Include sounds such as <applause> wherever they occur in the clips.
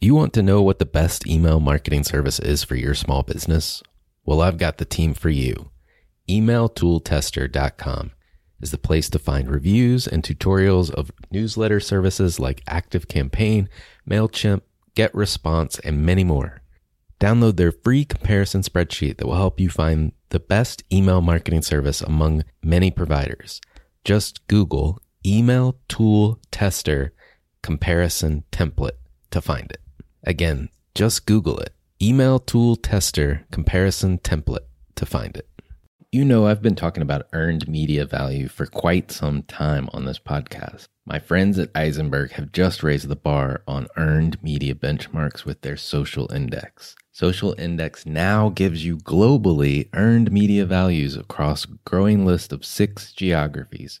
You want to know what the best email marketing service is for your small business? Well, I've got the team for you. EmailToolTester.com is the place to find reviews and tutorials of newsletter services like ActiveCampaign, MailChimp, GetResponse, and many more. Download their free comparison spreadsheet that will help you find the best email marketing service among many providers. Just Google Email Tool Tester Comparison Template to find it. Again, just Google it. Email Tool Tester Comparison Template to find it. You know, I've been talking about earned media value for quite some time on this podcast. My friends at Ayzenberg have just raised the bar on earned media benchmarks with their social index. Social Index now gives you globally earned media values across a growing list of six geographies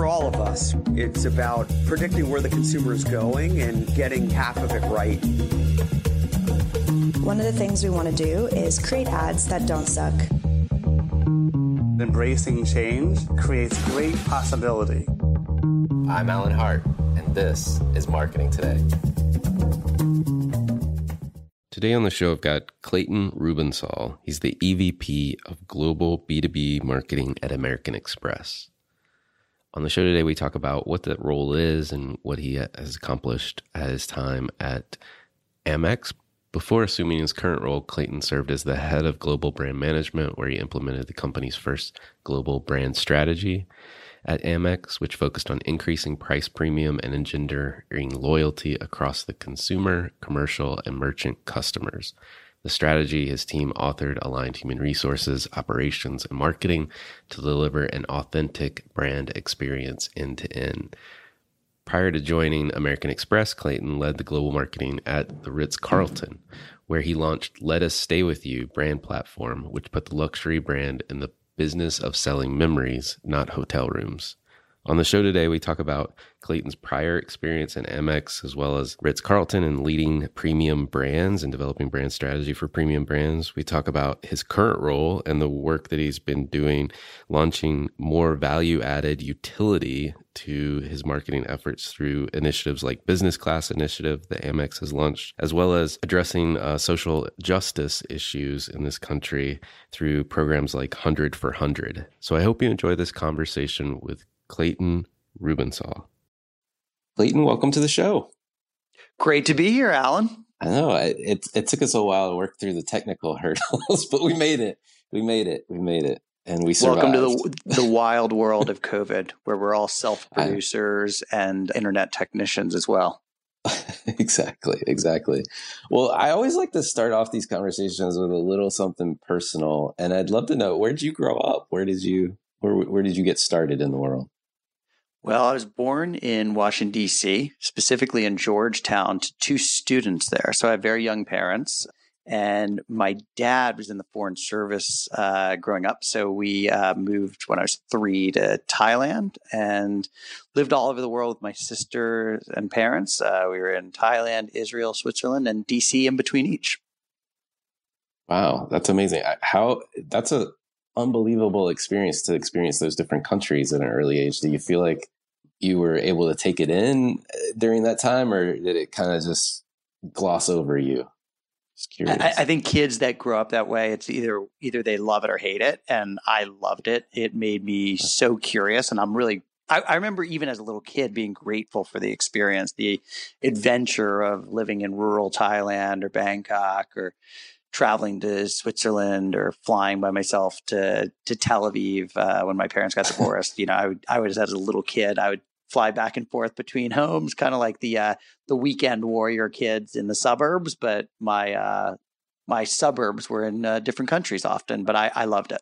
For all of us. It's about predicting where the consumer is going and getting half of it right. One of the things we want to do is create ads that don't suck. Embracing change creates great possibility. I'm Alan Hart, and this is Marketing Today. Today on the show, I've got Clayton Ruebensaal. He's the EVP of Global B2B Marketing at American Express. On the show today, we talk about what that role is and what he has accomplished at his time at Amex. Before assuming his current role, Clayton served as the head of global brand management, where he implemented the company's first global brand strategy at Amex, which focused on increasing price premium and engendering loyalty across the consumer, commercial, and merchant customers. The strategy his team authored aligned human resources, operations, and marketing to deliver an authentic brand experience end to end. Prior to joining American Express, Clayton led the global marketing at the Ritz Carlton, where he launched Let Us Stay With You brand platform, which put the luxury brand in the business of selling memories, not hotel rooms. On the show today, we talk about Clayton's prior experience in Amex as well as Ritz Carlton and leading premium brands and developing brand strategy for premium brands. We talk about his current role and the work that he's been doing, launching more value added utility to his marketing efforts through initiatives like Business Class Initiative that Amex has launched, as well as addressing uh, social justice issues in this country through programs like 100 for 100. So I hope you enjoy this conversation with Clayton Ruebensaal. Clayton, welcome to the show. Great to be here, Alan. I know it, it took us a while to work through the technical <laughs> hurdles, but we made it. We made it. We made it. And we survived. Welcome to the, the <laughs> wild world of COVID, where we're all self producers and internet technicians as well. <laughs> exactly, exactly. Well, I always like to start off these conversations with a little something personal, and I'd love to know where did you grow up? Where did you where where did you get started in the world? Well, I was born in Washington D.C., specifically in Georgetown, to two students there. So I have very young parents. And my dad was in the foreign service uh, growing up. So we uh, moved when I was three to Thailand and lived all over the world with my sister and parents. Uh, we were in Thailand, Israel, Switzerland, and DC in between each. Wow, that's amazing. How that's a unbelievable experience to experience those different countries at an early age. Do you feel like you were able to take it in uh, during that time, or did it kind of just gloss over you? I, I, think kids that grow up that way, it's either either they love it or hate it, and I loved it. It made me so curious, and I'm really. I, I remember even as a little kid being grateful for the experience, the adventure of living in rural Thailand or Bangkok, or traveling to Switzerland or flying by myself to to Tel Aviv uh, when my parents got <laughs> divorced. you know, I would I was as a little kid, I would fly back and forth between homes, kind of like the uh, the weekend warrior kids in the suburbs. But my uh, my suburbs were in uh, different countries often, but I, I loved it.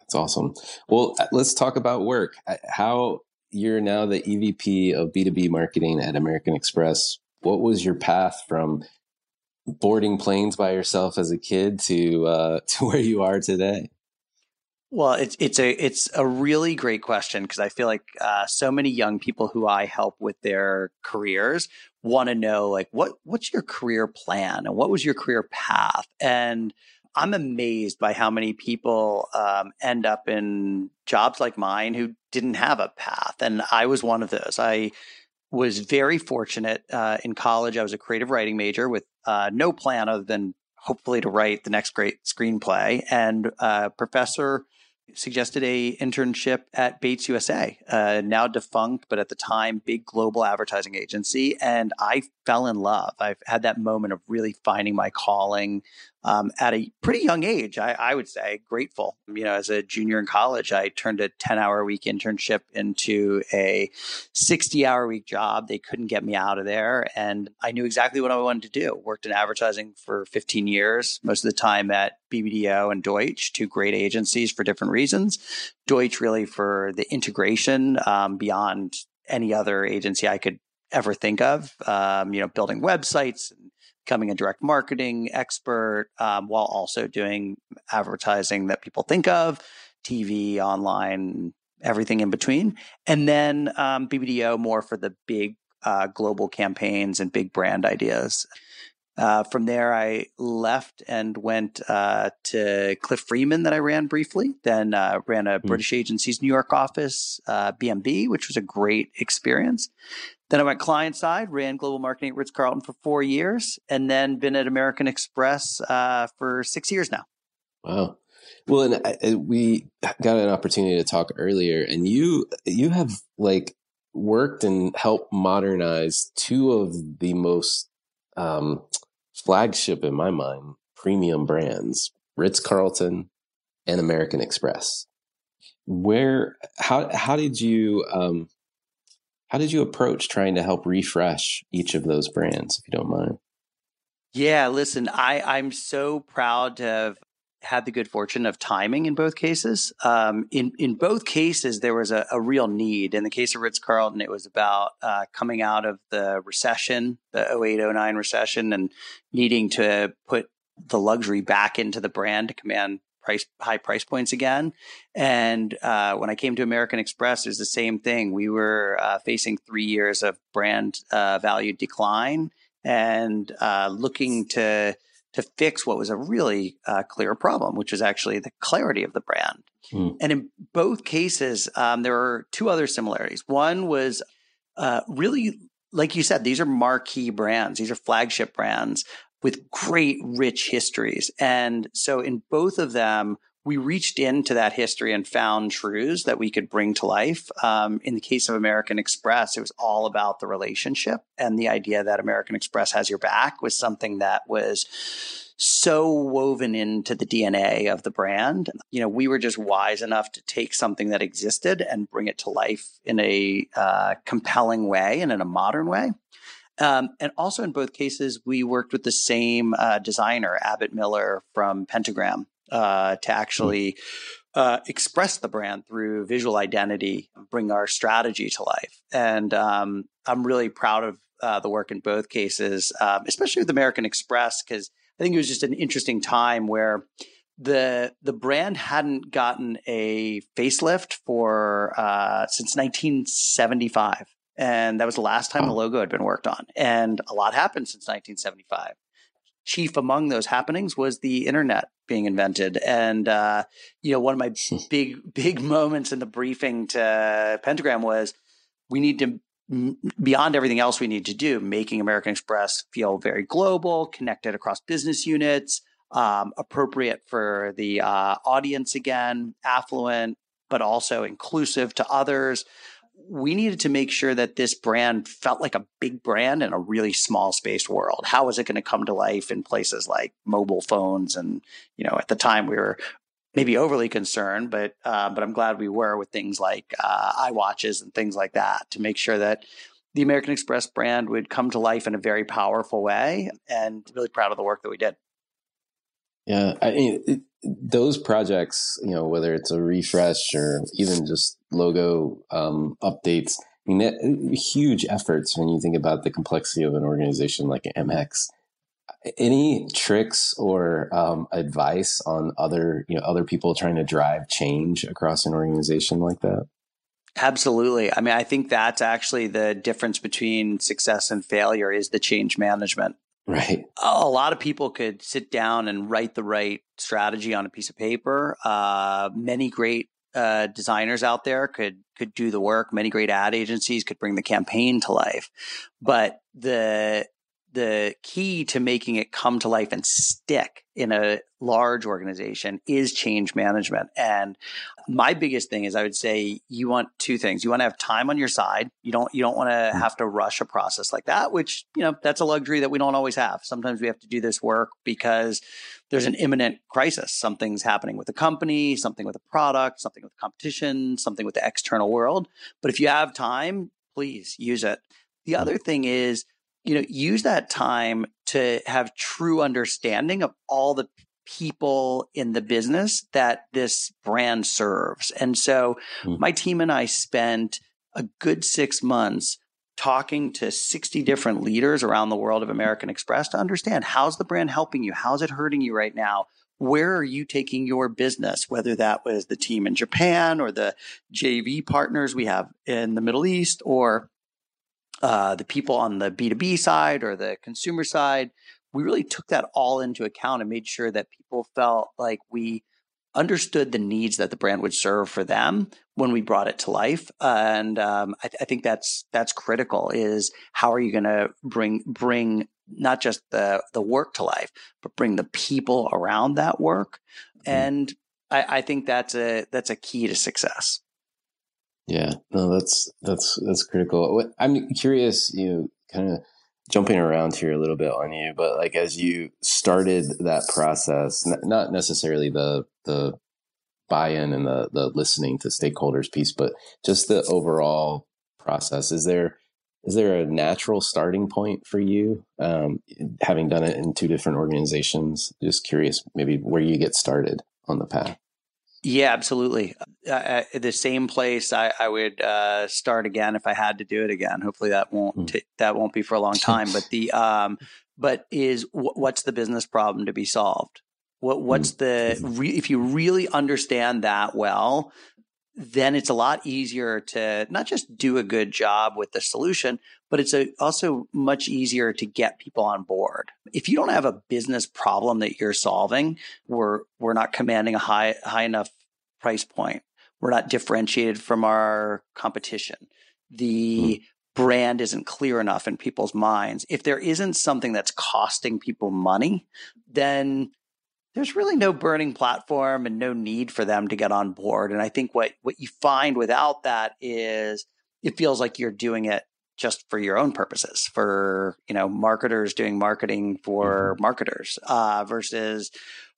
That's awesome. Well, uh, let's talk about work. Uh, how you're now the EVP of B2B marketing at American Express. What was your path from boarding planes by yourself as a kid to uh, <laughs> to where you are today? Well, it's it's a it's a really great question because I feel like uh, so many young people who I help with their careers want to know like what what's your career plan and what was your career path and I'm amazed by how many people um, end up in jobs like mine who didn't have a path and I was one of those. I was very fortunate uh, in college. I was a creative writing major with uh, no plan other than hopefully to write the next great screenplay and uh, professor suggested a internship at Bates USA, uh, now defunct, but at the time big global advertising agency, and I fell in love. I've had that moment of really finding my calling um, at a pretty young age. I, I, would say grateful. You know, as a junior in college, I turned a 10 hour week internship into a 60 hour week job. They couldn't get me out of there, and I knew exactly what I wanted to do. Worked in advertising for fifteen years, most of the time at BBDO and Deutsch, two great agencies for different reasons. Deutsch really for the integration um, beyond any other agency I could ever think of. Um, you know, building websites and becoming a direct marketing expert um, while also doing advertising that people think of, TV, online, everything in between. And then um, BBDO more for the big uh, global campaigns and big brand ideas. Uh, from there, I left and went uh, to Cliff Freeman that I ran briefly. Then uh, ran a mm. British agency's New York office, BMB, uh, which was a great experience. Then I went client side, ran global marketing at Ritz Carlton for four years, and then been at American Express uh, for six years now. Wow. Well, and I, we got an opportunity to talk earlier, and you you have like worked and helped modernize two of the most um, flagship in my mind premium brands Ritz Carlton and American Express. Where how how did you um, how did you approach trying to help refresh each of those brands, if you don't mind? Yeah, listen, I I'm so proud to have had the good fortune of timing in both cases. Um, in in both cases, there was a, a, real need. In the case of Ritz Carlton, it was about uh, coming out of the recession, the 0809 recession, and needing to put the luxury back into the brand to command price high price points again. And uh, when I came to American Express, it was the same thing. We were uh, facing three years of brand uh, value decline and uh, looking to to fix what was a really uh, clear problem, which was actually the clarity of the brand. Mm. And in both cases, um, there are two other similarities. One was uh, really, like you said, these are marquee brands, these are flagship brands with great, rich histories. And so in both of them, we reached into that history and found truths that we could bring to life. Um, in the case of American Express, it was all about the relationship and the idea that American Express has your back was something that was so woven into the DNA of the brand. You know, we were just wise enough to take something that existed and bring it to life in a uh, compelling way and in a modern way. Um, and also in both cases, we worked with the same uh, designer, Abbott Miller from Pentagram, uh, to actually uh, express the brand through visual identity, bring our strategy to life. And um, I'm really proud of uh, the work in both cases, um, especially with American Express, because I think it was just an interesting time where the the brand hadn't gotten a facelift for uh, since 1975, and that was the last time the logo had been worked on. And a lot happened since 1975. Chief among those happenings was the internet being invented, and uh, you know one of my <laughs> big big moments in the briefing to Pentagram was we need to beyond everything else we need to do, making American Express feel very global, connected across business units um, appropriate for the uh, audience again, affluent, but also inclusive to others. We needed to make sure that this brand felt like a big brand in a really small space world. How is it going to come to life in places like mobile phones? And, you know, at the time we were maybe overly concerned, but, uh, but I'm glad we were with things like uh, iWatches and things like that to make sure that the American Express brand would come to life in a very powerful way and really proud of the work that we did. Yeah, I mean, those projects, you know, whether it's a refresh or even just logo um, updates, I mean, that, huge efforts when you think about the complexity of an organization like Amex. Any tricks or um, advice on other, you know, other people trying to drive change across an organization like that? Absolutely. I mean, I think that's actually the difference between success and failure is the change management. Right. A lot of people could sit down and write the right strategy on a piece of paper. Uh, many great uh, designers out there could could do the work. Many great ad agencies could bring the campaign to life, but the the key to making it come to life and stick in a large organization is change management. And my biggest thing is I would say you want two things. You want to have time on your side. You don't you don't want to mm. have to rush a process like that, which, you know, that's a luxury that we don't always have. Sometimes we have to do this work because there's an imminent crisis. Something's happening with the company, something with the product, something with competition, something with the external world. But if you have time, please use it. The mm. other thing is you know, use that time to have true understanding of all the people in the business that this brand serves. And so mm. my team and I spent a good six months talking to 60 different leaders around the world of American Express to understand how's the brand helping you? How's it hurting you right now? Where are you taking your business? Whether that was the team in Japan or the JV partners we have in the Middle East or uh, the people on the B2B side or the consumer side, we really took that all into account and made sure that people felt like we understood the needs that the brand would serve for them when we brought it to life. And um, I, I, think that's that's critical. Is how are you going to bring bring not just the the work to life, but bring the people around that work. Mm-hmm. And I, I think that's a that's a key to success. Yeah, no, that's that's that's critical. I'm curious, you know, kind of jumping around here a little bit on you, but like as you started that process, not necessarily the the buy-in and the the listening to stakeholders piece, but just the overall process. Is there is there a natural starting point for you, um, having done it in two different organizations? Just curious, maybe where you get started on the path. Yeah, absolutely. Uh, uh, the same place I, I would uh, start again if I had to do it again. Hopefully that won't mm. t- that won't be for a long time. but the <laughs> um, but is w- what's the business problem to be solved? What what's mm. the re- if you really understand that well, then it's a lot easier to not just do a good job with the solution, but it's a, also much easier to get people on board. If you don't have a business problem that you're solving, we're we're not commanding a high high enough price point. We're not differentiated from our competition. The mm. brand isn't clear enough in people's minds. If there isn't something that's costing people money, then there's really no burning platform and no need for them to get on board. And I think what what you find without that is it feels like you're doing it just for your own purposes, for you know marketers doing marketing for mm-hmm. marketers uh, versus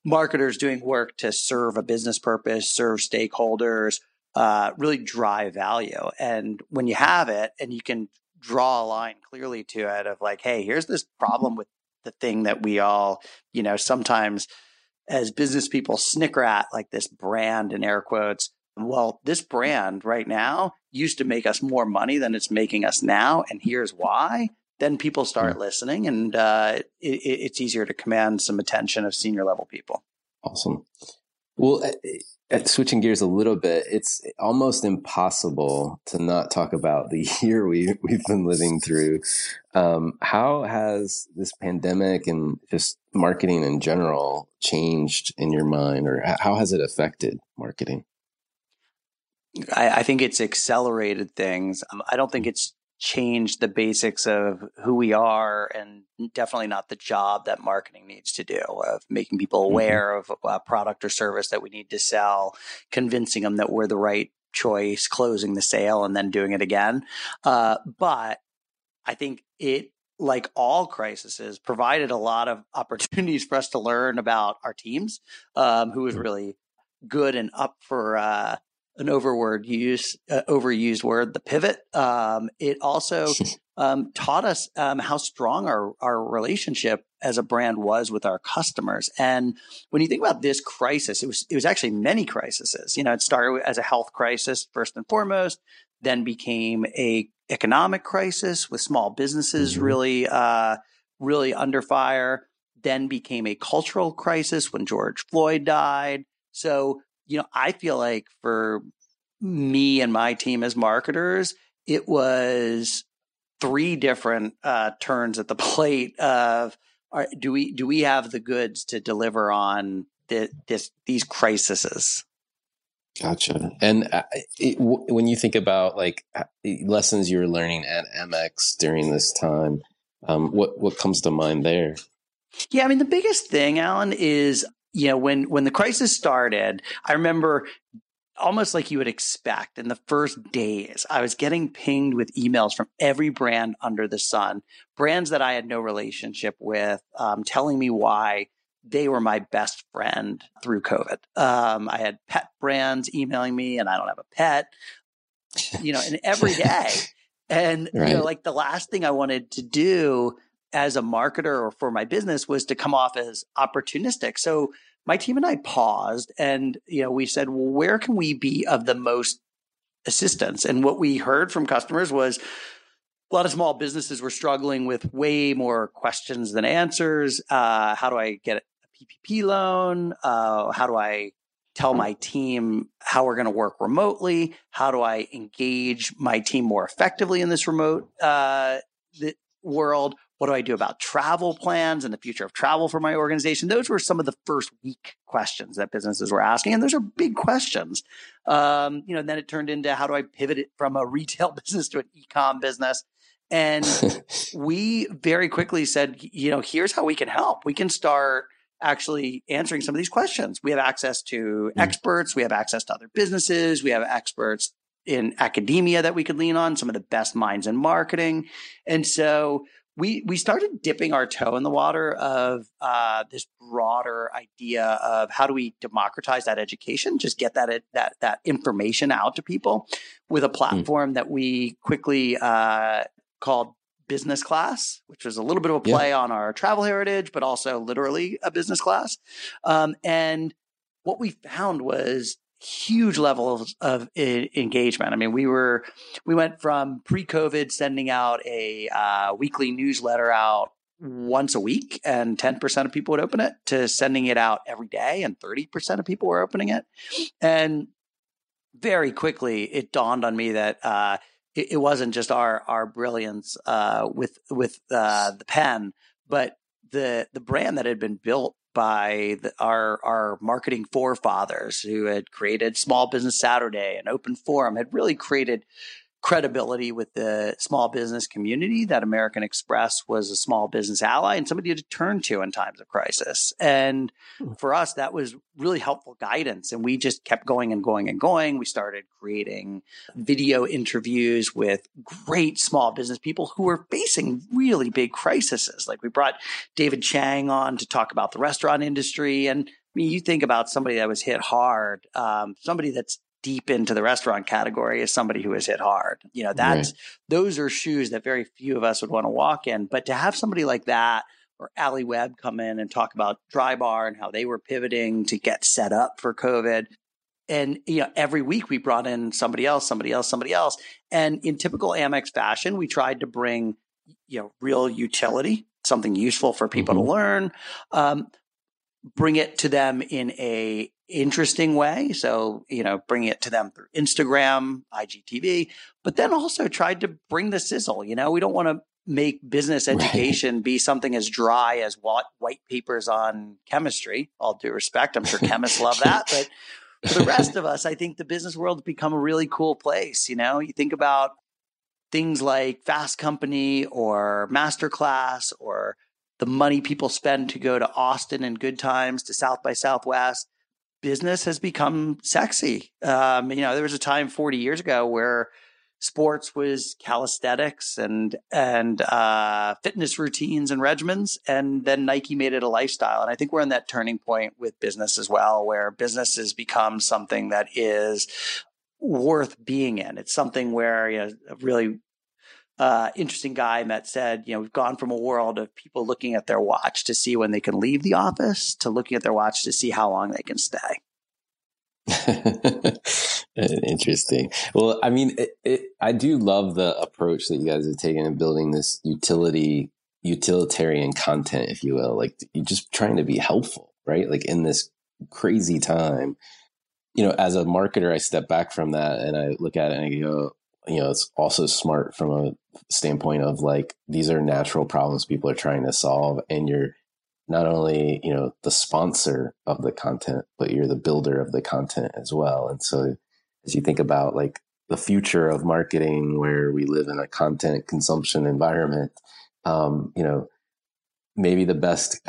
marketers doing work to serve a business purpose, serve stakeholders, uh, really drive value. And when you have it, and you can draw a line clearly to it of like, hey, here's this problem with the thing that we all, you know, sometimes as business people snicker at, like this brand in air quotes. Well, this brand right now used to make us more money than it's making us now. And here's <laughs> why. Then people start mm-hmm. listening and uh, it, it's easier to command some attention of senior level people. Awesome. Well, switching gears a little bit, it's almost impossible to not talk about the <laughs> year we we've been living through. Um, how has this pandemic and just marketing in general changed in your mind, or how has it affected marketing? I, I think it's accelerated things. Um, I don't think it's change the basics of who we are and definitely not the job that marketing needs to do of making people mm-hmm. aware mm-hmm. of a product or service that we need to sell convincing them that we're the right choice closing the sale and then doing it again uh, but i think it like all crises provided a lot of opportunities for us to learn about our teams um, who was really good and up for uh, an overword use, uh, overused word, the pivot. Um, it also <laughs> um, taught us um, how strong our, our relationship as a brand was with our customers. And when you think about this crisis, it was it was actually many crises. You know, it started as a health crisis first and foremost, then became a economic crisis with small businesses mm-hmm. really uh, really under fire. Then became a cultural crisis when George Floyd died. So you know, I feel like for me and my team as marketers, it was three different uh, turns at the <laughs> plate of are, do we do we have the goods to deliver on the, this these crises? Gotcha. And uh, it, w- when you think about like lessons you were learning at Amex during this time, um, what what comes to mind there? Yeah, I mean the biggest thing, Alan, is you know, when when the crisis started, I remember almost like you would expect in the first days, I was getting pinged with emails from every brand under the sun, brands that I had no relationship with, um, telling me why they were my best friend through COVID. Um, I had pet brands emailing me, and I don't have a pet, you know, and every <laughs> day. And, right. you know, like the last thing I wanted to do as a marketer or for my business was to come off as opportunistic. So my team and I paused and, you know, we said, well, where can we be of the most assistance? And what we heard from customers was a lot of small businesses were struggling with way more questions than answers. Uh, how do I get a PPP loan? Uh, how do I tell my team how we're going to work remotely? How do I engage my team more effectively in this remote uh, world? What do I do about travel plans and the future of travel for my organization? Those were some of the first week questions that businesses were asking, and those are big questions. Um, you know, then it turned into how do I pivot it from a <laughs> retail business to an e-com business? And <laughs> we very quickly said, you know, here's how we can help. We can start actually answering some of these questions. We have access to mm. experts, we have access to other businesses, we have experts in academia that we could lean on, some of the best minds in marketing. And so we we started dipping our toe in the water of uh, this broader idea of how do we democratize that education, just get that that that information out to people with a hmm. platform mm. that we quickly uh, called business class, which was a little bit of a play yeah. on our travel heritage, but also literally a business class. Um, and what we found was huge levels of engagement. I mean, we were we went from pre-COVID sending out a uh, weekly newsletter out once a week, and ten percent of people would open it, to sending it out every day, and thirty percent of people were opening it. And very quickly, it dawned on me that. Uh, it, it wasn't just our our brilliance uh, with with uh, the pen, but the the brand that had been built by the, our our marketing forefathers who had created Small Business Saturday and Open Forum had really created credibility with the small business community that American Express was a small business ally and somebody to turn to in times of crisis. And hmm. for us, that was really helpful guidance. And we just kept going and going and going. We started creating video interviews with great small business people who were facing really big crises. Like we brought David Chang on to talk about the restaurant industry. And I mean, you think about somebody that was hit hard, um, somebody that's deep into the restaurant category as somebody who has hit hard. You know, that's right. those are shoes that very few of us would want to walk in. But to have somebody like that or Alli Webb come in and talk about Drybar and how they were pivoting to get set up for COVID. And you know, every week we brought in somebody else, somebody else, somebody else. And in typical Amex fashion, we tried to bring you know real utility, something useful for people mm-hmm. to learn. Um, bring it to them in a interesting way. So, you know, bringing it to them through Instagram, IGTV, but then also tried to bring the sizzle. You know, we don't want to make business <laughs> education right. be something as dry as white papers on chemistry. All due respect, I'm sure chemists love that, but <laughs> for the rest of us, I think the business world has become a really cool place. You know, you think about things like Fast Company or Masterclass or the money people spend to go to Austin and Good Times to South by Southwest. Business has become sexy. Um, you know, there was a time 40 years ago where sports was calisthenics and and uh, fitness routines and regimens, and then Nike made it a lifestyle. And I think we're in that turning point with business as well, where business has become something that is worth being in. It's something where you know, really uh, interesting guy met said, you know, we've gone from a world of people looking at their watch to see when they can leave the office to looking at their watch to see how long they can stay. <laughs> Interesting. Well, I mean, it, it, I do love the approach that you guys have taken in building this utility, utilitarian content, if you will. Like you're just trying to be helpful, right? Like in this crazy time, you know, as a marketer, I step back from that and I look at it and I go, you know, it's also smart from a standpoint of like these are natural problems people are trying to solve, and you're not only you know the sponsor of the content, but you're the builder of the content as well. And so, as you think about like the future of marketing, where we live in a content consumption environment, um, you know, maybe the best.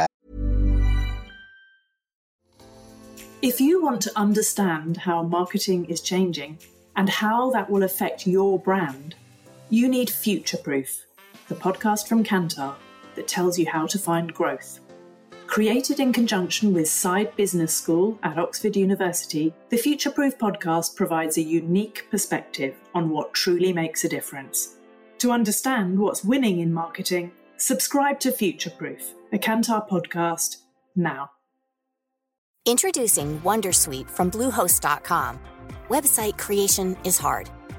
If you want to understand how marketing is changing and how that will affect your brand, you need Future Proof, the podcast from Kantar that tells you how to find growth. Created in conjunction with Saïd Business School at Oxford University, the Future Proof podcast provides a unique perspective on what truly makes a difference. To understand what's winning in marketing, subscribe to Future Proof, a Kantar podcast, now. Introducing Wondersuite from Bluehost.com Website creation is hard,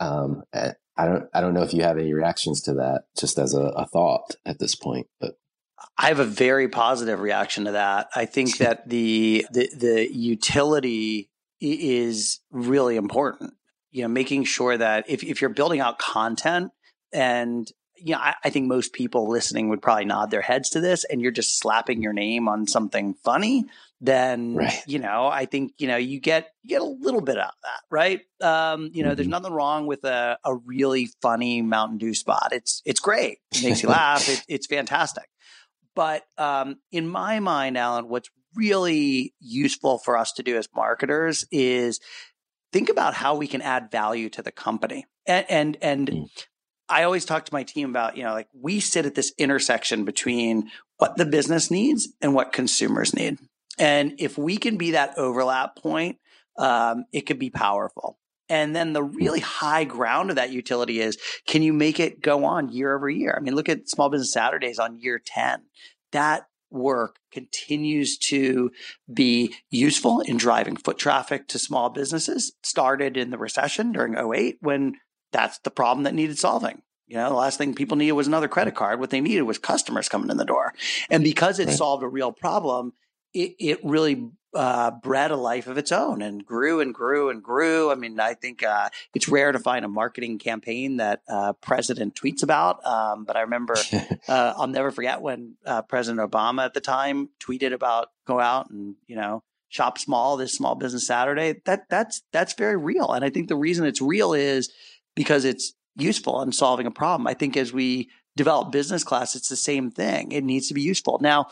Um, I don't I don't know if you have any reactions to that, just as a, a thought at this point, but I have a very positive reaction to that. I think that <laughs> the, the the utility is really important. You know, making sure that if, if you're building out content and you know, I, I, think most people listening would probably nod their heads to this and you're just slapping your name on something funny then right. you know i think you know you get you get a little bit out of that right um, you know mm-hmm. there's nothing wrong with a, a really funny mountain dew spot it's it's great it makes you laugh it, <laughs> it's fantastic but um, in my mind alan what's really useful for us to do as marketers is think about how we can add value to the company and and, and mm. I always talk to my team about, you know, like we sit at this intersection between what the business needs and what consumers need. And if we can be that overlap point, um, it could be powerful. And then the really high ground of that utility is can you make it go on year over year? I mean, look at Small Business Saturdays on year 10. That work continues to be useful in driving foot traffic to small businesses. Started in the recession during 08 when that's the problem that needed solving. You know, the last thing people needed was another credit card. What they needed was customers coming in the door. And because it right. solved a real problem, it, it really uh, bred a life of its own and grew and grew and grew. I mean, I think uh, it's rare to find a marketing campaign that uh, president tweets about. Um, but I remember, <laughs> uh, I'll never forget when uh, President Obama at the time tweeted about go out and you know shop small this small business Saturday, that that's that's very real. And I think the reason it's real is because it's useful in solving a problem. I think as we develop business class, it's the same thing. It needs to be useful. Now,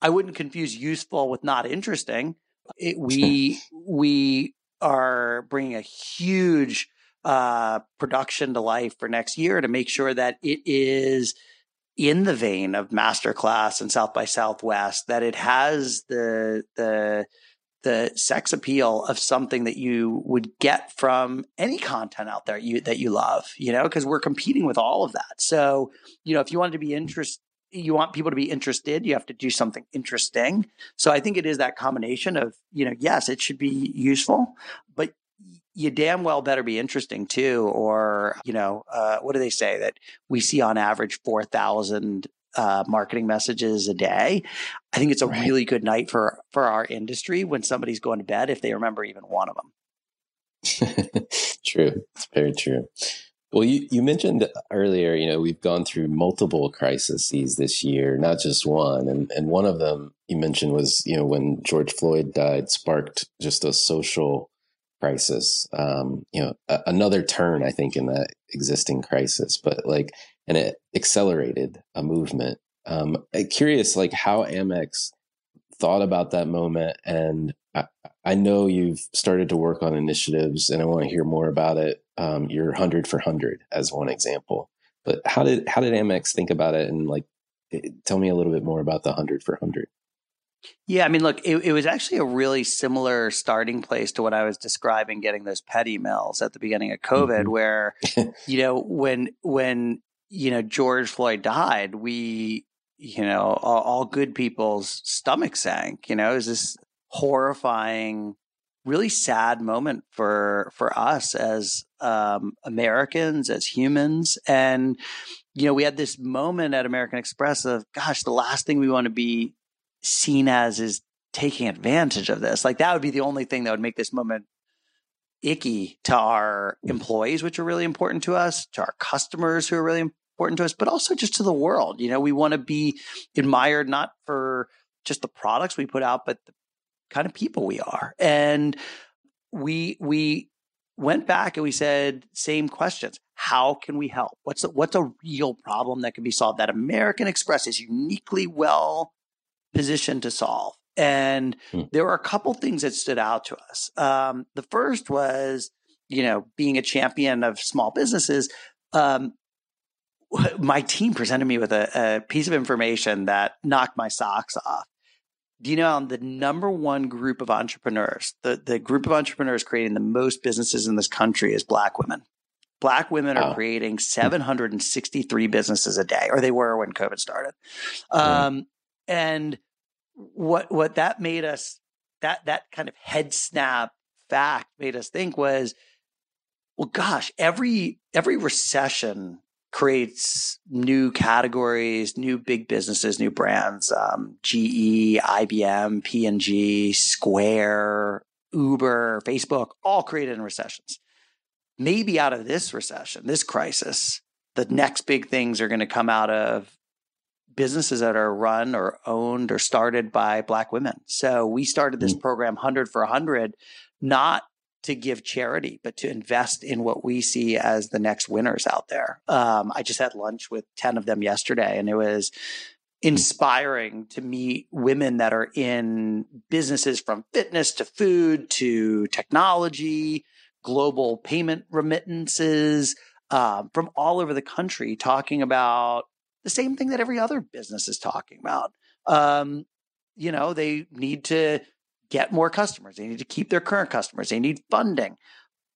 I wouldn't confuse useful with not interesting. It, we we are bringing a huge uh, production to life for next year to make sure that it is in the vein of masterclass and South by Southwest, that it has the the the sex appeal of something that you would get from any content out there you that you love, you know, because we're competing with all of that. So, you know, if you want to be interested you want people to be interested, you have to do something interesting. So I think it is that combination of, you know, yes, it should be useful, but you damn well better be interesting too. Or, you know, uh, what do they say that we see on average 4,000 uh, marketing messages a day. I think it's a right. really good night for, for our industry when somebody's going to bed, if they remember even one of them. <laughs> true. It's very true. Well, you, you mentioned earlier, you know, we've gone through multiple crises this year, not just one. And, and one of them you mentioned was, you know, when George Floyd died, sparked just a social crisis. Um, you know, a, another turn, I think, in that existing crisis, but like, and it accelerated a movement. Um, curious, like how Amex thought about that moment and I, I, know you've started to work on initiatives and I want to hear more about it. Um, your hundred for hundred as one example, but how did, how did Amex think about it? And like, tell me a little bit more about the hundred for hundred. Yeah, I mean, look, it, it was actually a really similar starting place to what I was describing getting those pet emails at the beginning of COVID, mm-hmm. where, <laughs> you know, when, when, you know, George Floyd died, we, you know, all, all good people's stomach sank, you know, is this horrifying, really sad moment for for us as um, Americans, as humans, and you know, we had this moment at American Express of, gosh, the last thing we want to be seen as is taking advantage of this. Like that would be the only thing that would make this moment icky to our employees, which are really important to us, to our customers who are really important to us, but also just to the world. You know, we want to be admired not for just the products we put out, but the kind of people we are. And we we went back and we said same questions. How can we help? What's a, what's a real problem that can be solved that American Express is uniquely well positioned to solve? And hmm. there were a couple things that stood out to us. Um, the first was, you know, being a champion of small businesses. Um, <laughs> my team presented me with a, a piece of information that knocked my socks off you know the number one group of entrepreneurs, the, the group of entrepreneurs creating the most businesses in this country is black women. Black women are creating 763 businesses a day, or they were when COVID started. Um, and what what that made us that that kind of head snap fact made us think was, well, gosh, every every recession creates new categories, new big businesses, new brands. Um, GE, IBM, P&G, Square, Uber, Facebook, all created in recessions. Maybe out of this recession, this crisis, the next big things are going to come out of businesses that are run or owned or started by Black women. So we started this mm. program 100 for 100, not to give charity, but to invest in what we see as the next winners out there. Um, I just had lunch with 10 of them yesterday, and it was inspiring to meet women that are in businesses from fitness to food to technology, global payment remittances um, from all over the country talking about the same thing that every other business is talking about. Um, you know, they need to get more customers. They need to keep their current customers. They need funding.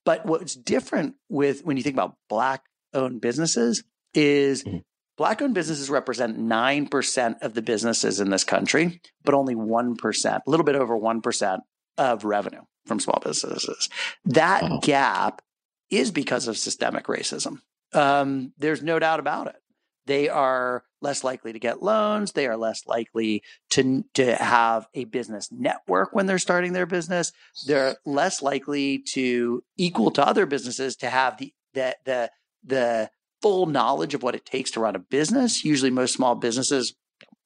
But what's different with when you think about black owned businesses is mm-hmm. black owned businesses represent 9% of the businesses in this country, but only 1%, a little bit over 1% of revenue from small businesses. That oh. gap is because of systemic racism. Um, there's no doubt about it they are less likely to get loans. They are less likely to, to have a business network when they're starting their business. They're less likely to equal to other businesses to have the, the, the, the full knowledge of what it takes to run a business. Usually most small businesses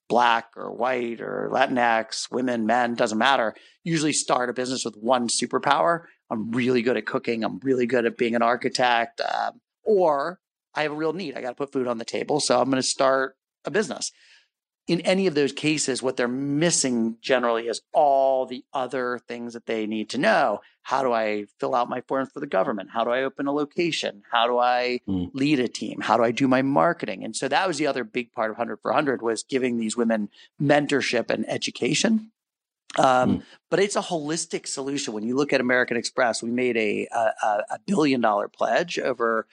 black or white or Latinx, women, men, doesn't matter, usually start a business with one superpower. I'm really good at cooking. I'm really good at being an architect. Um, or I have a real need. I got to put food on the table. So I'm going to start a business in any of those cases, what they're missing generally is all the other things that they need to know. How do I fill out my forms for the government? How do I open a location? How do I mm. lead a team? How do I do my marketing? And so that was the other big part of 100 for 100 was giving these women mentorship and education. Um, mm. But it's a holistic solution. When you look at American Express, we made a, a, a billion dollar pledge over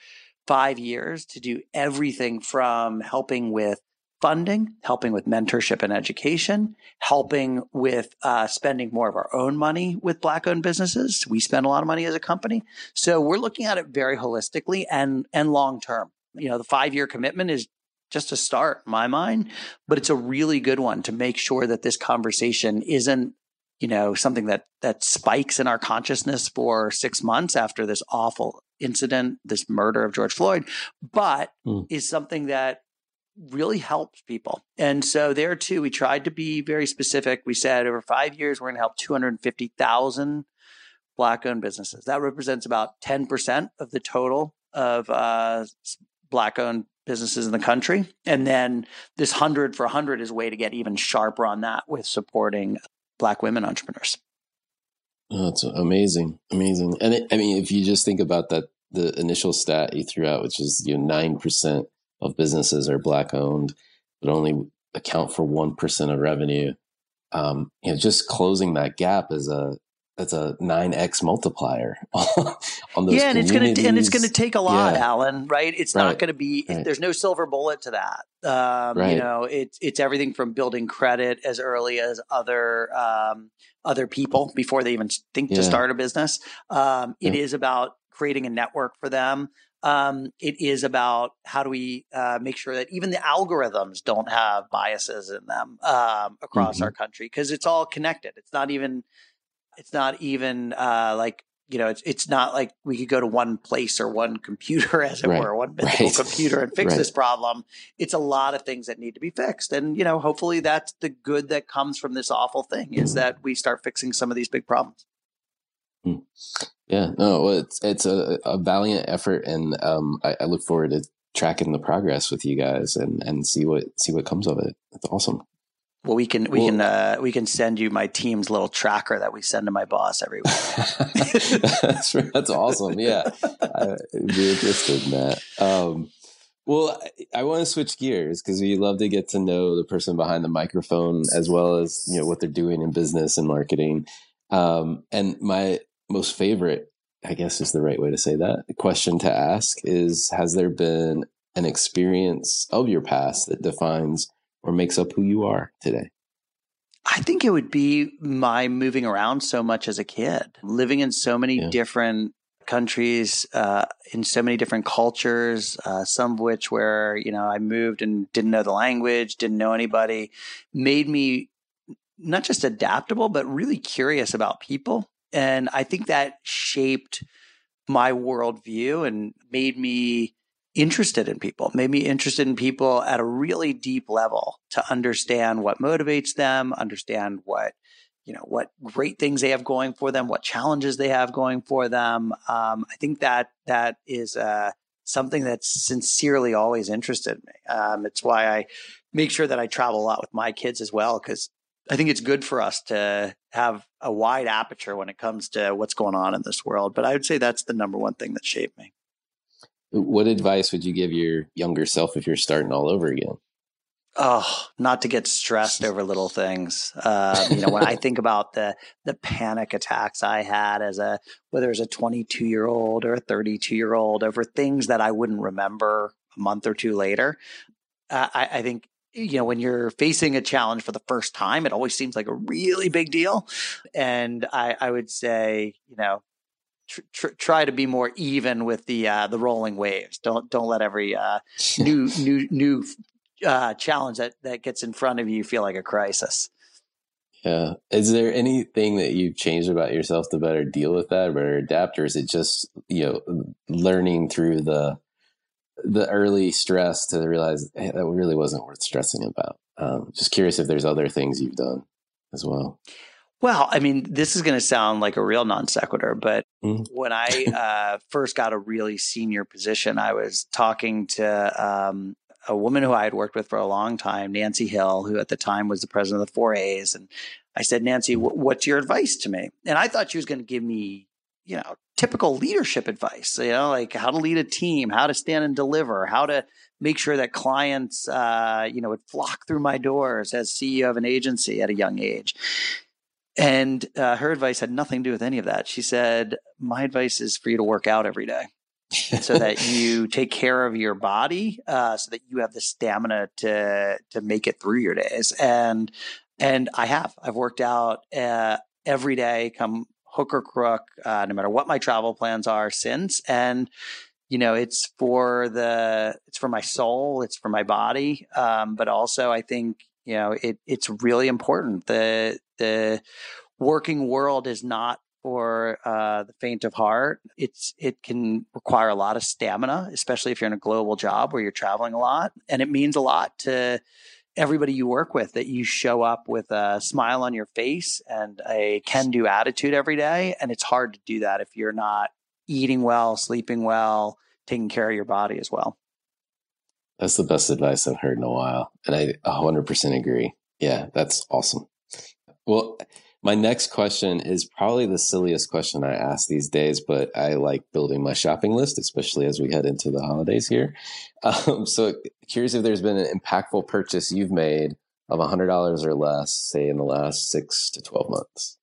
five years to do everything from helping with funding, helping with mentorship and education, helping with uh, spending more of our own money with Black owned businesses. We spend a lot of money as a company. So we're looking at it very holistically and, and long term. You know, the five year commitment is just a start in my mind, but it's a really good one to make sure that this conversation isn't you know something that that spikes in our consciousness for 6 months after this awful incident this murder of George Floyd but mm. is something that really helps people. And so there too, we tried to be very specific. We said over five years, we're going to help 250,000 black owned businesses. That represents about 10% of the total of uh, black owned businesses in the country. And then this 100 for 100 is a way to get even sharper on that with supporting black women entrepreneurs. Oh, that's amazing. Amazing. And it, I mean, if you just think about that, the initial stat you threw out, which is you know, 9% of businesses are black owned, but only account for 1% of revenue. Um, you know, just closing that gap is a, that's a 9x multiplier <laughs> on those yeah and it's going to and it's going to take a lot yeah. alan right it's right. not going to be right. there's no silver bullet to that um, right. you know it's it's everything from building credit as early as other um, other people before they even think yeah. to start a business um, it yeah. is about creating a network for them um, it is about how do we uh, make sure that even the algorithms don't have biases in them um, across mm-hmm. our country because it's all connected. It's not even it's not even uh, like you know it's it's not like we could go to one place or one computer <laughs> as it right. were one right. computer and <laughs> fix right. this problem. It's a lot of things that need to be fixed, and you know hopefully that's the good that comes from this awful thing is that we start fixing some of these big problems. Mm. Yeah, no, it's it's a, a valiant effort, and um, I, I, look forward to tracking the progress with you guys and and see what see what comes of it. It's awesome. Well, we can we well, can uh, we can send you my team's little tracker that we send to my boss every week. <laughs> that's that's awesome. Yeah, I'd be interested in that. Um, well, I, I want to switch gears because we love to get to know the person behind the microphone as well as you know what they're doing in business and marketing. Um, and my most favorite, I guess is the right way to say that, question to ask is Has there been an experience of your past that defines or makes up who you are today? I think it would be my moving around so much as a kid, living in so many yeah. different countries, uh, in so many different cultures, uh, some of which where, you know, I moved and didn't know the language, didn't know anybody, made me not just adaptable, but really curious about people and I think that shaped my worldview and made me interested in people, made me interested in people at a really deep level to understand what motivates them, understand what you know what great things they have going for them, what challenges they have going for them. Um, I think that that is uh, something that's sincerely always interested me. Um, it's why I make sure that I travel a lot with my kids as well because I think it's good for us to have a wide aperture when it comes to what's going on in this world. But I would say that's the number one thing that shaped me. What advice would you give your younger self if you're starting all over again? Oh, not to get stressed over little things. Uh, you know, when I think about the the panic attacks I had as a whether as a 22 year old or a 32 year old over things that I wouldn't remember a month or two later, uh, I, I think you know, when you're facing a challenge for the first time, it always seems like a really big deal. And I, I would say, you know, tr- tr- try to be more even with the uh, the rolling waves. Don't don't let every uh, <laughs> new new new uh, challenge that that gets in front of you feel like a crisis. Yeah. Is there anything that you've changed about yourself to better deal with that, better adapt, or is it just you know learning through the the early stress to realize hey, that really wasn't worth stressing about. Um, just curious if there's other things you've done as well. Well, I mean, this is going to sound like a real non sequitur, but mm. when I <laughs> uh, first got a really senior position, I was talking to um, a woman who I had worked with for a long time, Nancy Hill, who at the time was the president of the 4As. And I said, Nancy, what's your advice to me? And I thought she was going to give me, you know, typical leadership advice, you know, like how to lead a team, how to stand and deliver, how to make sure that clients, uh, you know, would flock through my doors as CEO of an agency at a young age. And uh, her advice had nothing to do with any of that. She said, My advice is for you to work out every day so that <laughs> you take care of your body, uh, so that you have the stamina to to make it through your days. And and I have. I've worked out uh, every day, come hook or crook, uh, no matter what my travel plans are since. And you know, it's for the it's for my soul, it's for my body, um, but also I think you know it it's really important. The the working world is not for uh, the faint of heart. It's it can require a lot of stamina, especially if you're in a global job where you're traveling a lot, and it means a lot to everybody you work with that you show up with a smile on your face and a can-do attitude every day. And it's hard to do that if you're not eating well, sleeping well, taking care of your body as well. That's the best advice I've heard in a while, and I 100% agree. Yeah, that's awesome. Well, my next question is probably the silliest question I ask these days, but I like building my shopping list, especially as we head into the holidays here. <laughs> Um, so, curious if there's been an impactful purchase you've made of $100 or less, say in the last six to 12 months.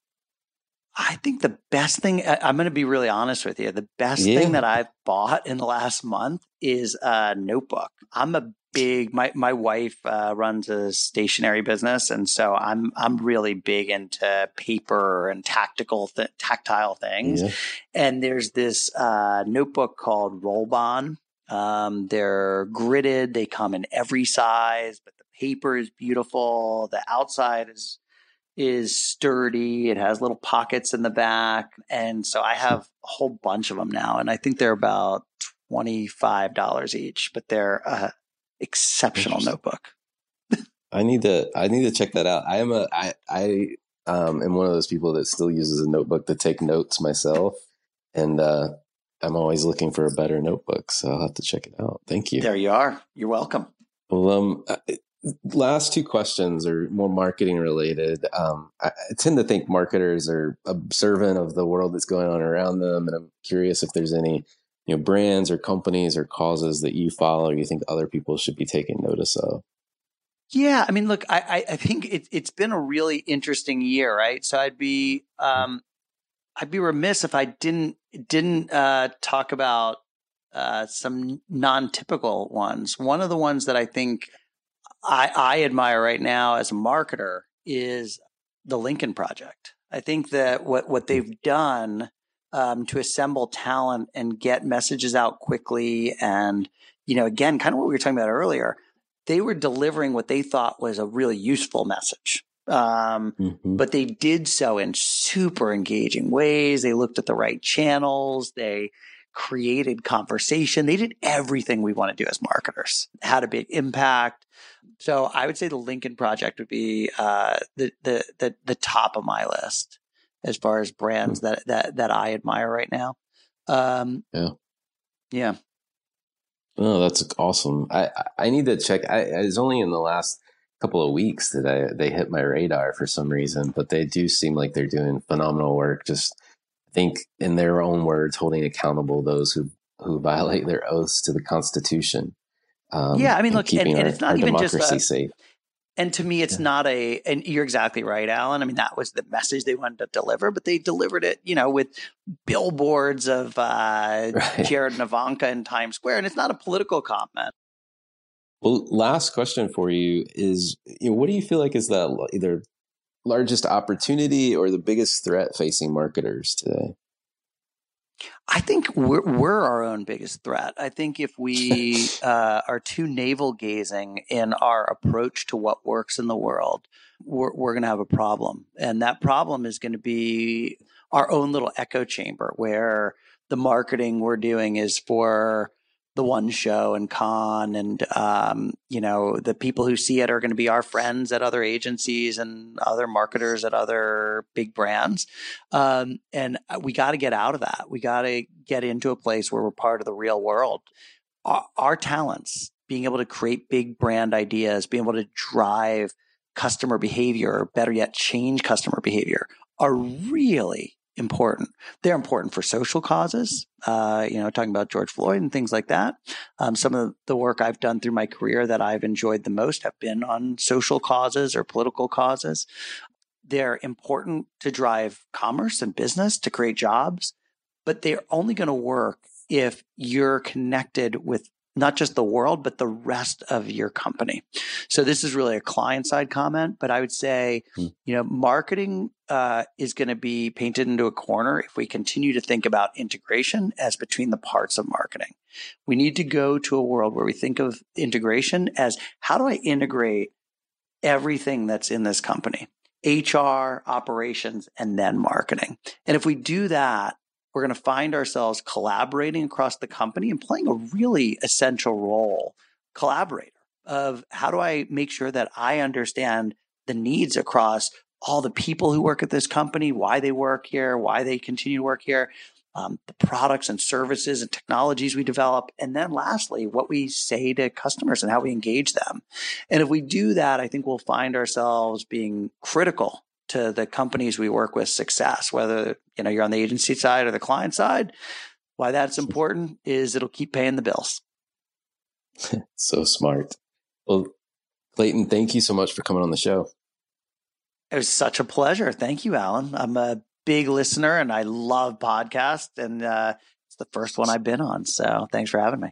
I think the best thing, I'm going to be really honest with you. The best yeah. thing that I've bought in the last month is a notebook. I'm a big my my wife uh, runs a stationery business and so i'm i'm really big into paper and tactical th- tactile things. Yeah. and there's this uh, notebook called Rollbahn um, they're gridded they come in every size but the paper is beautiful. The outside is is sturdy. It has little pockets in the back. And so i have a whole bunch of them now and i think they're about $25 each but they're uh, exceptional notebook. I need to I need to check that out. I am a I I um am one of those people that still uses a notebook to take notes myself, and uh, I'm always looking for a better notebook. So I'll have to check it out. Thank you. There you are. You're welcome. Well, um, uh, last two questions are more marketing related. Um, I, I tend to think marketers are observant of the world that's going on around them, and I'm curious if there's any you know brands or companies or causes that you follow you think other people should be taking notice of? Yeah i mean look i i think it, it's been a really interesting year right? So i'd be um i'd be remiss if i didn't didn't uh talk about uh some non-typical ones. One of the ones that i think i i admire right now as a marketer is the lincoln project. I think that what what they've done um, to assemble talent and get messages out quickly. And, you know, again, kind of what we were talking about earlier, they were delivering what they thought was a really useful message. Um, mm-hmm. But they did so in super engaging ways. They looked at the right channels. They created conversation. They did everything we want to do as marketers, had a big impact. So I would say the Lincoln Project would be uh, the, the the the top of my list as far as brands mm. that that that I admire right now. Um, yeah, yeah. Oh, that's awesome. I I need to check. I it's only in the last couple of weeks that I they hit my radar for some reason, but they do seem like they're doing phenomenal work. Just I think in their own words, holding accountable those who who violate their oaths to the Constitution. Um, yeah, I mean, look, and, and, our, it's not even just a, safe. And to me, it's yeah. not a, and you're exactly right, Alan. I mean, that was the message they wanted to deliver, but they delivered it, you know, with billboards of uh, <laughs> right. Jared and Ivanka in Times Square. And it's not a political comment. Well, last question for you is, you know, what do you feel like is the either largest opportunity or the biggest threat facing marketers today? I think we're, we're our own biggest threat. I think if we <laughs> uh, are too navel gazing in our approach to what works in the world, we're, we're going to have a problem. And that problem is going to be our own little echo chamber where the marketing we're doing is for the one show and Cannes and um, you know the people who see it are going to be our friends at other agencies and other marketers at other big brands. Um, and uh, we got to get out of that. We got to get into a place where we're part of the real world. Our, our talents being able to create big brand ideas being able to drive customer behavior or better yet change customer behavior are really important. They're important for social causes, uh, you know, talking about George Floyd and things like that. Um, some of the work I've done through my career that I've enjoyed the most have been on social causes or political causes. They're important to drive commerce and business, to create jobs, but they're only going to work if you're connected with not just the world, but the rest of your company. So this is really a client side comment, but I would say, hmm. you know, marketing uh, is going to be painted into a corner if we continue to think about integration as between the parts of marketing. We need to go to a world where we think of integration as how do I integrate everything that's in this company? HR, operations, and then marketing. And if we do that, we're going to find ourselves collaborating across the company and playing a really essential role collaborator of how do I make sure that I understand the needs across all the people who work at this company, why they work here, why they continue to work here, um, the products and services and technologies we develop. And then lastly, what we say to customers and how we engage them. And if we do that, I think we'll find ourselves being critical to the companies we work with success, whether you know you're on the agency side or the client side. Why that's <laughs> important is it'll keep paying the bills. <laughs> so smart. Well, Clayton, thank you so much for coming on the show. It was such a pleasure. Thank you, Alan. I'm a big listener and I love podcasts, and uh, it's the first one I've been on. So thanks for having me.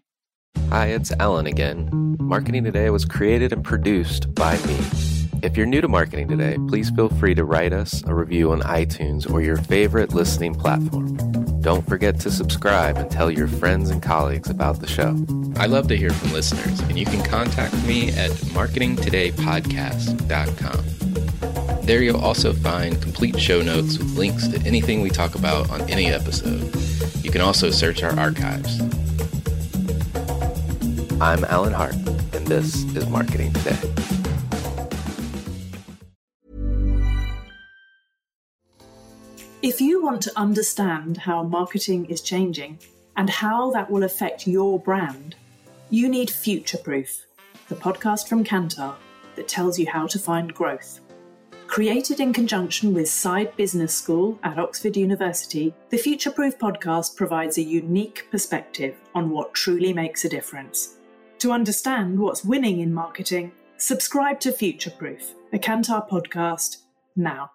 Hi, it's Alan again. Marketing Today was created and produced by me. If you're new to marketing today, please feel free to write us a review on iTunes or your favorite listening platform. Don't forget to subscribe and tell your friends and colleagues about the show. I love to hear from listeners, and you can contact me at marketingtodaypodcast.com. There you'll also find complete show notes with links to anything we talk about on any episode. You can also search our archives. I'm Alan Hart, and this is Marketing Today. If you want to understand how marketing is changing and how that will affect your brand, you need Future Proof, the podcast from Kantar that tells you how to find growth. Created in conjunction with Saïd Business School at Oxford University, the Future Proof podcast provides a unique perspective on what truly makes a difference. To understand what's winning in marketing, subscribe to Future Proof, a Kantar podcast, now.